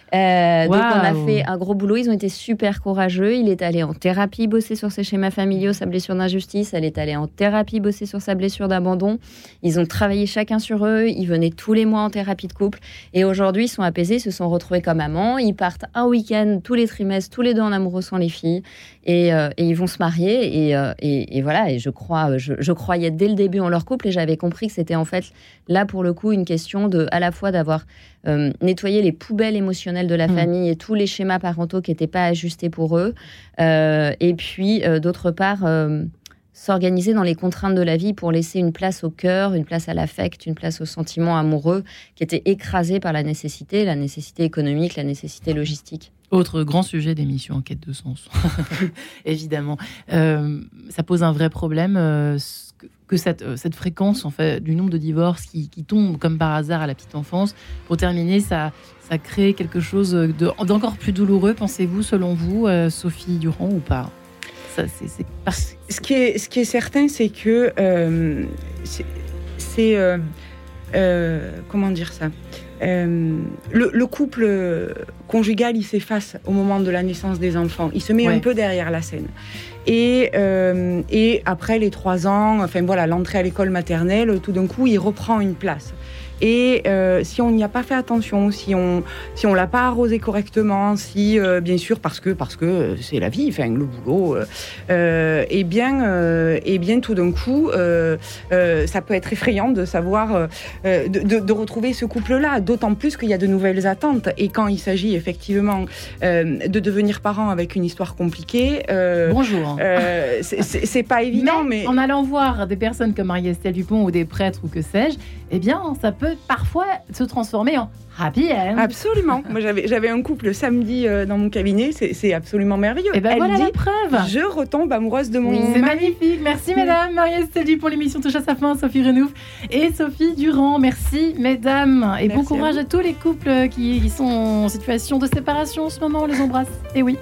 Euh, donc on a fait un gros boulot. Ils ont été super courageux. Il est allé en thérapie bosser sur ses schémas familiaux, sa blessure d'injustice. Elle est allée en thérapie bosser sur sa blessure d'abandon. Ils ont travaillé chacun sur eux. Ils venaient tous les mois en thérapie de couple. Et aujourd'hui, ils sont apaisés, ils se sont retrouvés comme amants. Ils partent un week-end tous les trimestres, tous les deux en amoureux sans les filles. Et, euh, ils vont se marier. Euh, et, et, voilà. Et je crois, je, je, croyais dès le début en leur couple et j'avais compris que c'était en fait là pour le coup une question de à la fois d'avoir euh, nettoyer les poubelles émotionnelles de la mm. famille et tous les schémas parentaux qui n'étaient pas ajustés pour eux. Euh, et puis, euh, d'autre part, s'organiser dans les contraintes de la vie pour laisser une place au cœur, une place à l'affect, une place au sentiment amoureux qui était écrasé par la nécessité, la nécessité économique, la nécessité logistique. Autre grand sujet d'émission en quête de sens, évidemment. ça pose un vrai problème que cette, euh, cette fréquence en fait, du nombre de divorces qui, qui tombe comme par hasard à la petite enfance, pour terminer, ça, ça crée quelque chose d'encore plus douloureux, pensez-vous, selon vous, euh, Sophie Durand, ou pas? Ce, qui est, ce qui est certain, c'est que euh, c'est... comment dire ça? Le, couple conjugal, il s'efface au moment de la naissance des enfants. Il se met un peu derrière la scène. Et, euh, et après les trois ans, enfin voilà, l'entrée à l'école maternelle, tout d'un coup, il reprend une place. Et euh, si on n'y a pas fait attention, si on si on l'a pas arrosé correctement, si euh, bien sûr parce que parce que c'est la vie, enfin le boulot, et eh bien et eh bien tout d'un coup, ça peut être effrayant de savoir de, de, retrouver ce couple-là. D'autant plus qu'il y a de nouvelles attentes. Et quand il s'agit effectivement de devenir parent avec une histoire compliquée, bonjour. c'est pas évident, mais, mais, en allant voir des personnes comme Marie-Estelle Dupont ou des prêtres ou que sais-je, eh bien, ça peut parfois se transformer en happy end. Absolument. Moi, j'avais un couple samedi euh, dans mon cabinet, c'est absolument merveilleux. Et eh ben voilà la preuve. Je retombe amoureuse de mon. c'est magnifique. Merci, mesdames. Marie-Estelle pour l'émission Touche à sa fin. Sophie Renouf et Sophie Durand. Merci, mesdames. Et bon courage à, tous les couples qui, qui sont en situation de séparation en ce moment. On les embrasse. Et oui.